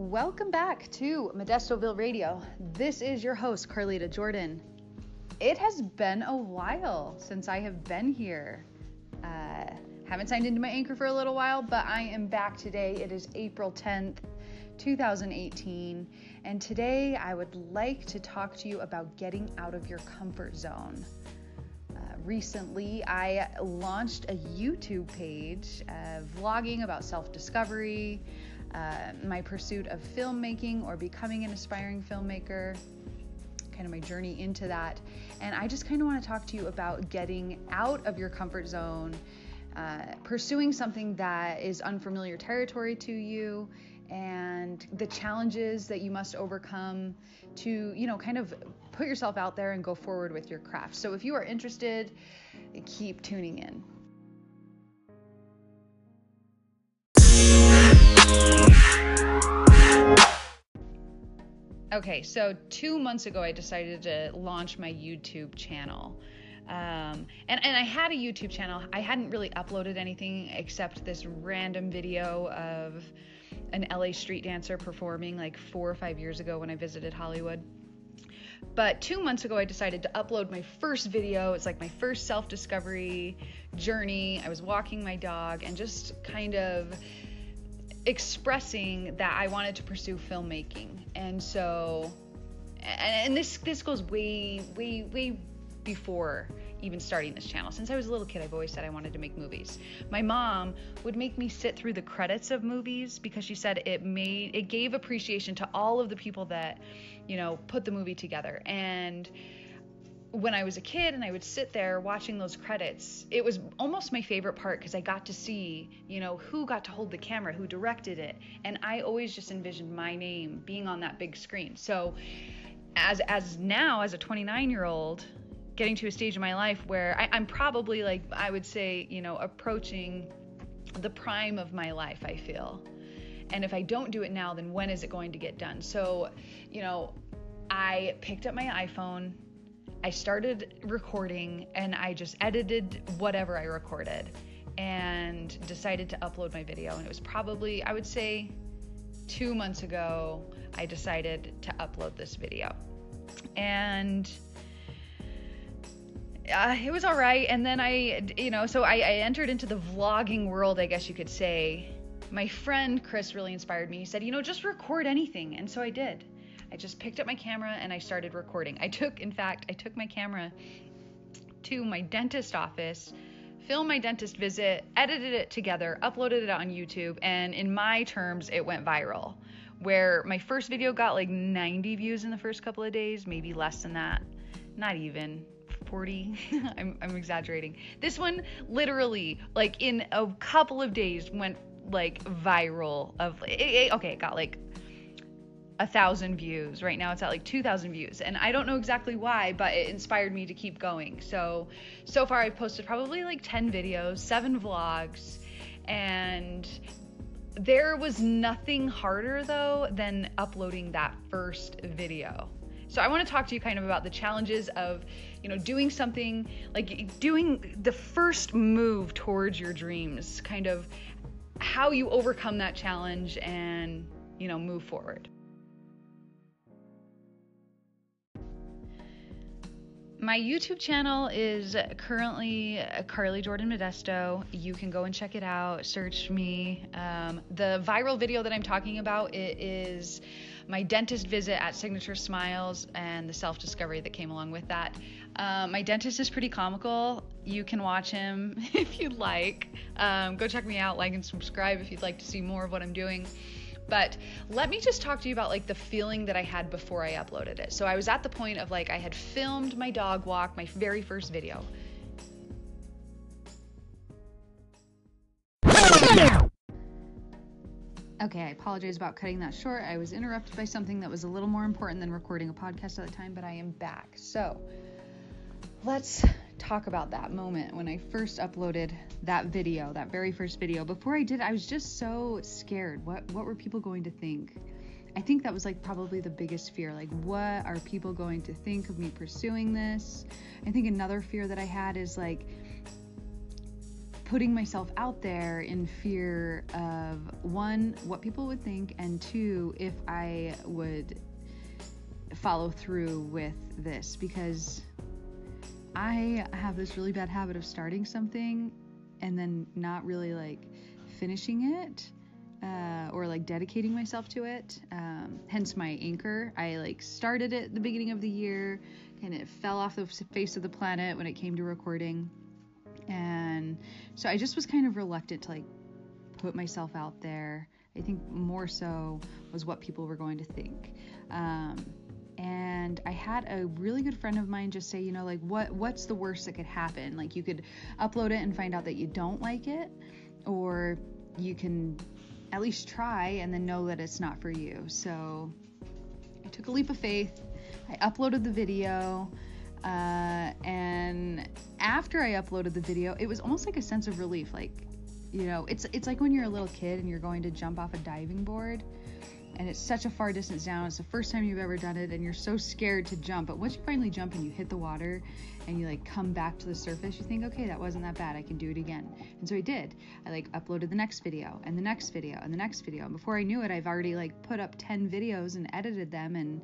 Welcome back to Modestoville Radio. This is your host, Carlita Jordan. It has been a while since I have been here. Uh, haven't signed into my anchor for a little while, but I am back today. It is April 10th, 2018, and today I would like to talk to you about getting out of your comfort zone. Uh, recently, I launched a YouTube page uh, vlogging about self discovery uh, my pursuit of filmmaking or becoming an aspiring filmmaker, kind of my journey into that. And I just kind of want to talk to you about getting out of your comfort zone, uh, pursuing something that is unfamiliar territory to you, and the challenges that you must overcome to, you know, kind of put yourself out there and go forward with your craft. So if you are interested, keep tuning in. Okay, so two months ago, I decided to launch my YouTube channel. Um, and, and I had a YouTube channel. I hadn't really uploaded anything except this random video of an LA street dancer performing like four or five years ago when I visited Hollywood. But two months ago, I decided to upload my first video. It's like my first self discovery journey. I was walking my dog and just kind of expressing that I wanted to pursue filmmaking. And so and, and this this goes way way way before even starting this channel. Since I was a little kid, I've always said I wanted to make movies. My mom would make me sit through the credits of movies because she said it made it gave appreciation to all of the people that, you know, put the movie together. And when I was a kid and I would sit there watching those credits, it was almost my favorite part because I got to see, you know, who got to hold the camera, who directed it, and I always just envisioned my name being on that big screen. So, as as now as a 29 year old, getting to a stage in my life where I, I'm probably like I would say, you know, approaching the prime of my life. I feel, and if I don't do it now, then when is it going to get done? So, you know, I picked up my iPhone I started recording and I just edited whatever I recorded and decided to upload my video. And it was probably, I would say, two months ago, I decided to upload this video. And uh, it was all right. And then I, you know, so I, I entered into the vlogging world, I guess you could say. My friend Chris really inspired me. He said, you know, just record anything. And so I did. I just picked up my camera and I started recording. I took, in fact, I took my camera to my dentist office, filmed my dentist visit, edited it together, uploaded it on YouTube, and in my terms, it went viral. Where my first video got like 90 views in the first couple of days, maybe less than that, not even. 40 I'm, I'm exaggerating this one literally like in a couple of days went like viral of it, it, okay it got like a thousand views. Right now it's at like 2,000 views. And I don't know exactly why, but it inspired me to keep going. So, so far I've posted probably like 10 videos, seven vlogs, and there was nothing harder though than uploading that first video. So I want to talk to you kind of about the challenges of, you know, doing something like doing the first move towards your dreams, kind of how you overcome that challenge and, you know, move forward. My YouTube channel is currently Carly Jordan Modesto. You can go and check it out. Search me. Um, the viral video that I'm talking about it is my dentist visit at Signature Smiles and the self discovery that came along with that. Um, my dentist is pretty comical. You can watch him if you'd like. Um, go check me out, like and subscribe if you'd like to see more of what I'm doing. But let me just talk to you about like the feeling that I had before I uploaded it. So I was at the point of like I had filmed my dog walk, my very first video. Okay, I apologize about cutting that short. I was interrupted by something that was a little more important than recording a podcast at the time, but I am back. So let's talk about that moment when I first uploaded that video, that very first video. Before I did, I was just so scared. What what were people going to think? I think that was like probably the biggest fear. Like, what are people going to think of me pursuing this? I think another fear that I had is like putting myself out there in fear of one, what people would think, and two, if I would follow through with this because I have this really bad habit of starting something and then not really like finishing it uh, or like dedicating myself to it. Um, hence my anchor. I like started it at the beginning of the year and it fell off the face of the planet when it came to recording. And so I just was kind of reluctant to like put myself out there. I think more so was what people were going to think. Um, and I had a really good friend of mine just say, you know, like what what's the worst that could happen? Like you could upload it and find out that you don't like it, or you can at least try and then know that it's not for you. So I took a leap of faith. I uploaded the video. Uh, and after I uploaded the video, it was almost like a sense of relief. Like, you know, it's it's like when you're a little kid and you're going to jump off a diving board and it's such a far distance down. It's the first time you've ever done it, and you're so scared to jump. But once you finally jump and you hit the water and you like come back to the surface, you think, okay, that wasn't that bad. I can do it again. And so I did. I like uploaded the next video and the next video and the next video. And before I knew it, I've already like put up 10 videos and edited them, and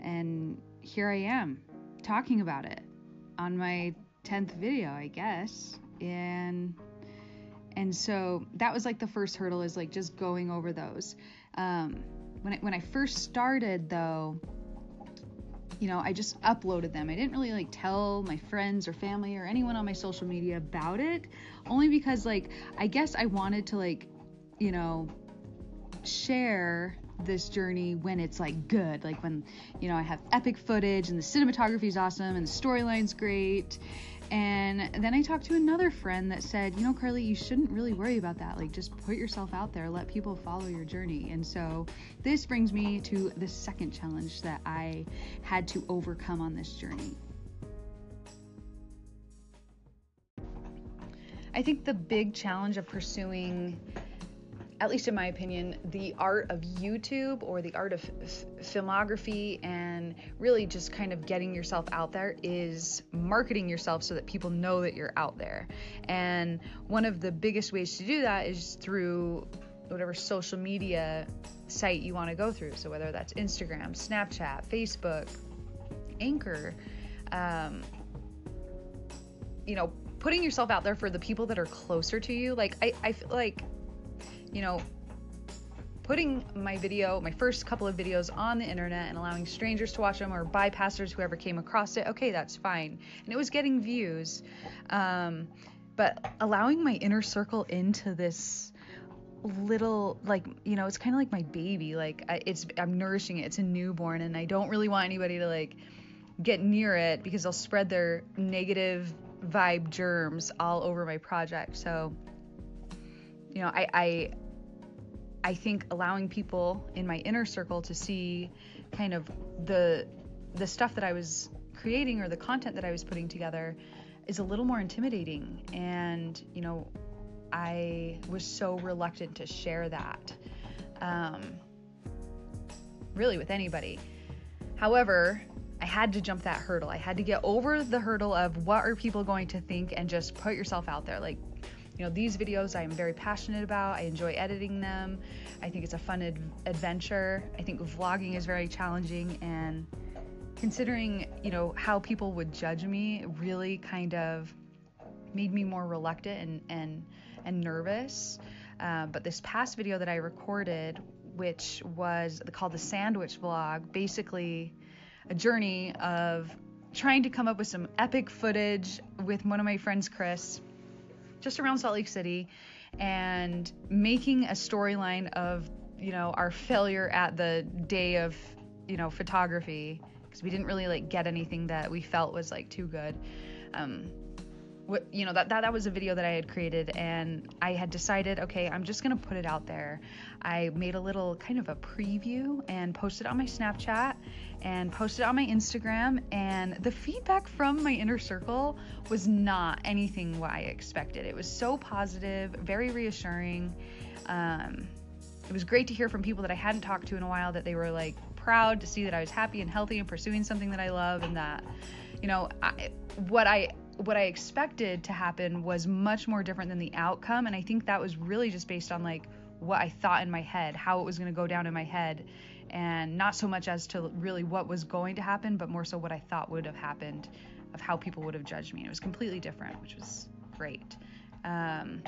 and here I am talking about it on my 10th video, I guess. And and so that was like the first hurdle is like just going over those. Um, when I, when I first started though, you know, I just uploaded them. I didn't really like tell my friends or family or anyone on my social media about it, only because like I guess I wanted to like, you know, share this journey when it's like good, like when, you know, I have epic footage and the cinematography is awesome and the storyline's great and then I talked to another friend that said, you know, Carly, you shouldn't really worry about that. Like, just put yourself out there, let people follow your journey. And so this brings me to the second challenge that I had to overcome on this journey. I think the big challenge of pursuing at least in my opinion, the art of YouTube or the art of f- filmography and really just kind of getting yourself out there is marketing yourself so that people know that you're out there. And one of the biggest ways to do that is through whatever social media site you want to go through. So whether that's Instagram, Snapchat, Facebook, Anchor, um, you know, putting yourself out there for the people that are closer to you. Like I, I feel like you know, putting my video, my first couple of videos on the internet and allowing strangers to watch them or bypassers, whoever came across it, okay, that's fine. And it was getting views. Um, but allowing my inner circle into this little like you know it's kind of like my baby like I, it's i'm nourishing it it's a newborn and i don't really want anybody to like get near it because they'll spread their negative vibe germs all over my project so you know, I, I I think allowing people in my inner circle to see kind of the the stuff that I was creating or the content that I was putting together is a little more intimidating. And you know I was so reluctant to share that um, really with anybody. However I had to jump that hurdle. I had to get over the hurdle of what are people going to think and just put yourself out there. Like you know, these videos I am very passionate about. I enjoy editing them. I think it's a fun ad- adventure. I think vlogging is very challenging and considering, you know, how people would judge me really kind of made me more reluctant and and and nervous. Uh, but this past video that I recorded, which was called the Sandwich Vlog, basically a journey of trying to come up with some epic footage with one of my friends, Chris, just around Salt Lake City and making a storyline of, you know, our failure at the day of, you know, photography because we didn't really like get anything that we felt was like too good. Um, you know that, that that was a video that I had created and I had decided okay I'm just gonna put it out there I made a little kind of a preview and posted on my Snapchat and posted on my Instagram. And the feedback from my inner circle was not anything what I expected. It was so positive, very reassuring. Um, it was great to hear from people that I hadn't talked to in a while that they were like proud to see that I was happy and healthy and pursuing something that I love and that, you know, I, what I what I expected to happen was much more different than the outcome. And I think that was really just based on like what I thought in my head, how it was going to go down in my head, and not so much as to really what was going to happen, but more so what I thought would have happened, of how people would have judged me. And It was completely different, which was great. Um,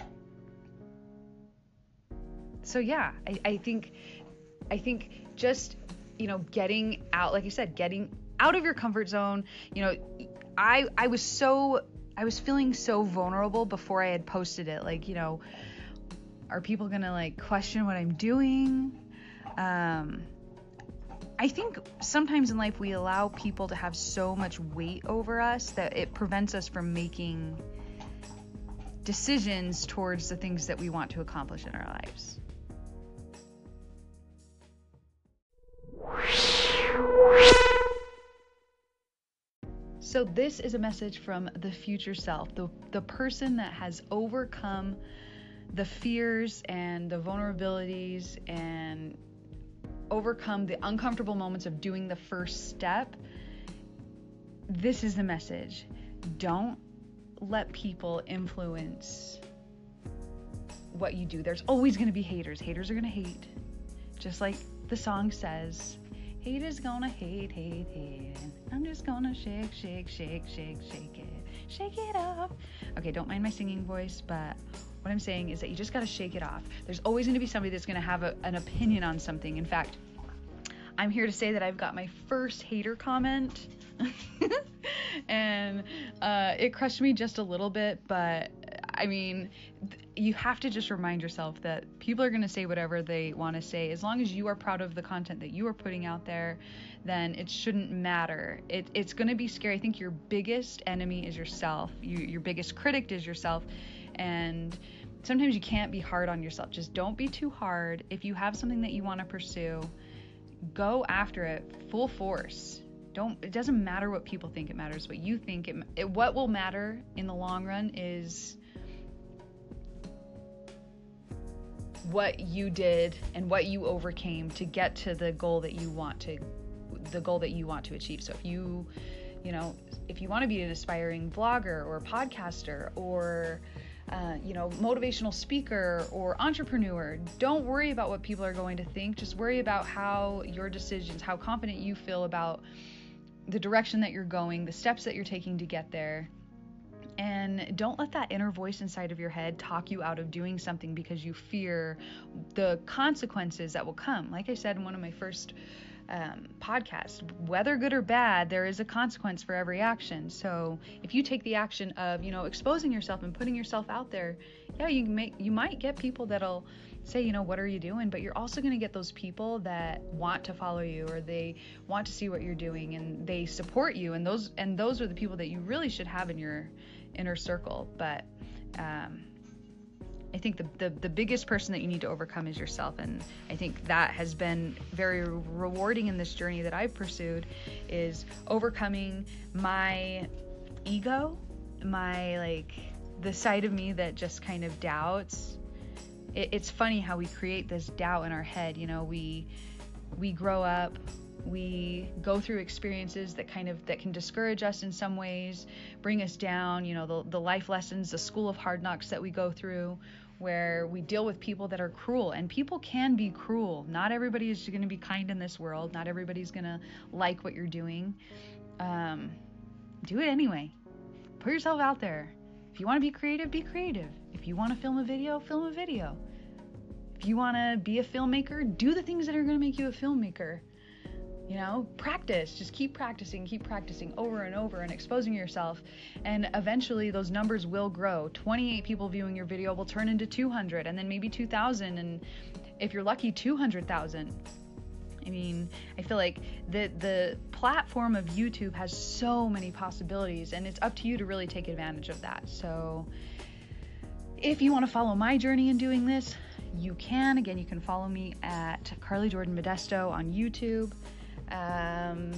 so yeah, I, I think, I think just you know getting out, like you said, getting out of your comfort zone. You know, I I was so I was feeling so vulnerable before I had posted it. Like you know, are people gonna like question what I'm doing? Um, I think sometimes in life we allow people to have so much weight over us that it prevents us from making decisions towards the things that we want to accomplish in our lives. So, this is a message from the future self, the, the person that has overcome the fears and the vulnerabilities and overcome the uncomfortable moments of doing the first step, this is the message. Don't let people influence what you do. There's always going to be haters. Haters are going to hate. Just like the song says, hate is gonna hate, hate, hate. I'm just gonna shake, shake, shake, shake, shake it. Shake it off. Okay, don't mind my singing voice, but what I'm saying is that you just got to shake it off. There's always to be somebody that's to have a, an opinion on something. In fact, I'm here to say that I've got my first hater comment. and uh, it crushed me just a little bit, but I mean, th- you have to just remind yourself that people are going to say whatever they want to say. As long as you are proud of the content that you are putting out there, then it shouldn't matter. It, it's going to be scary. I think your biggest enemy is yourself, you, your biggest critic is yourself. And sometimes you can't be hard on yourself. Just don't be too hard. If you have something that you want to pursue, go after it full force. Don't it doesn't matter what people think it matters what you think it, it what will matter in the long run is what you did and what you overcame to get to the goal that you want to the goal that you want to achieve. So if you you know, if you want to be an aspiring vlogger or podcaster or uh, you know, motivational speaker or entrepreneur, don't worry about what people are going to think. Just worry about how your decisions, how confident you feel about the direction that you're going, the steps that you're taking to get there. And don't let that inner voice inside of your head talk you out of doing something because you fear the consequences that will come. Like I said in one of my first um. Whether good or bad, there is a consequence for every action. So if you take the action of, you know, exposing yourself and putting yourself out there, yeah, you make you might get people that'll say, you know, what are you doing? But you're also going to get those people that want to follow you or they want to see what you're doing and they support you. And those and those are the people that you really should have in your inner circle. But um, I think the, the, the biggest person that you need to overcome is yourself. And I think that has been very rewarding in this journey that I've pursued is overcoming my ego, my like the side of me that just kind of doubts. It, it's funny how we create this doubt in our head. You know, we we grow up we go through experiences that kind of that can discourage us in some ways bring us down you know the, the life lessons the school of hard knocks that we go through where we deal with people that are cruel. And people can be cruel. Not everybody is going to be kind in this world. Not everybody's going to like what you're doing. Um, do it anyway. Put yourself out there. If you want to be creative be creative. If you want to film a video film a video. If you want to be a filmmaker do the things that are going to make you a filmmaker you know, practice, just keep practicing, keep practicing over and over and exposing yourself. And eventually those numbers will grow. 28 people viewing your video will turn into 200 and then maybe 2,000. And if you're lucky, 200,000. I mean, I feel like the the platform of YouTube has so many possibilities, and it's up to you to really take advantage of that. So, if you want to follow my journey in doing this, you can. Again, you can follow me at Carly Jordan Modesto on YouTube. Um,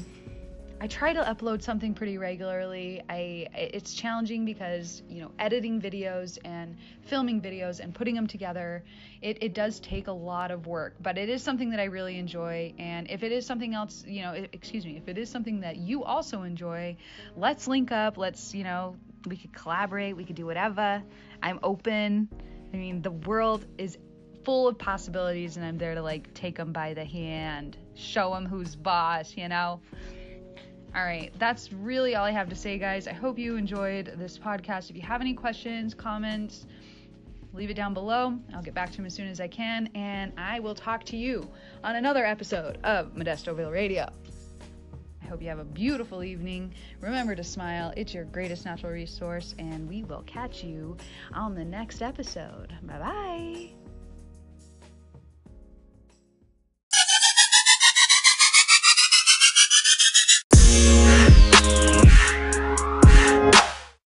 I try to upload something pretty regularly. I it's challenging because you know editing videos and filming videos and putting them together, it, it does take a lot of work. But it is something that I really enjoy. And if it is something else, you know, excuse me, if it is something that you also enjoy, let's link up. Let's you know We could collaborate. We could do whatever. I'm open. I mean, the world is full of possibilities, and I'm there to like take them by the hand, show him who's boss, you know? All right, that's really all I have to say, guys. I hope you enjoyed this podcast. If you have any questions, comments, leave it down below. I'll get back to them as soon as I can, and I will talk to you on another episode of Modestoville Radio. I hope you have a beautiful evening. Remember to smile, it's your greatest natural resource, and we will catch you on the next episode. Bye bye.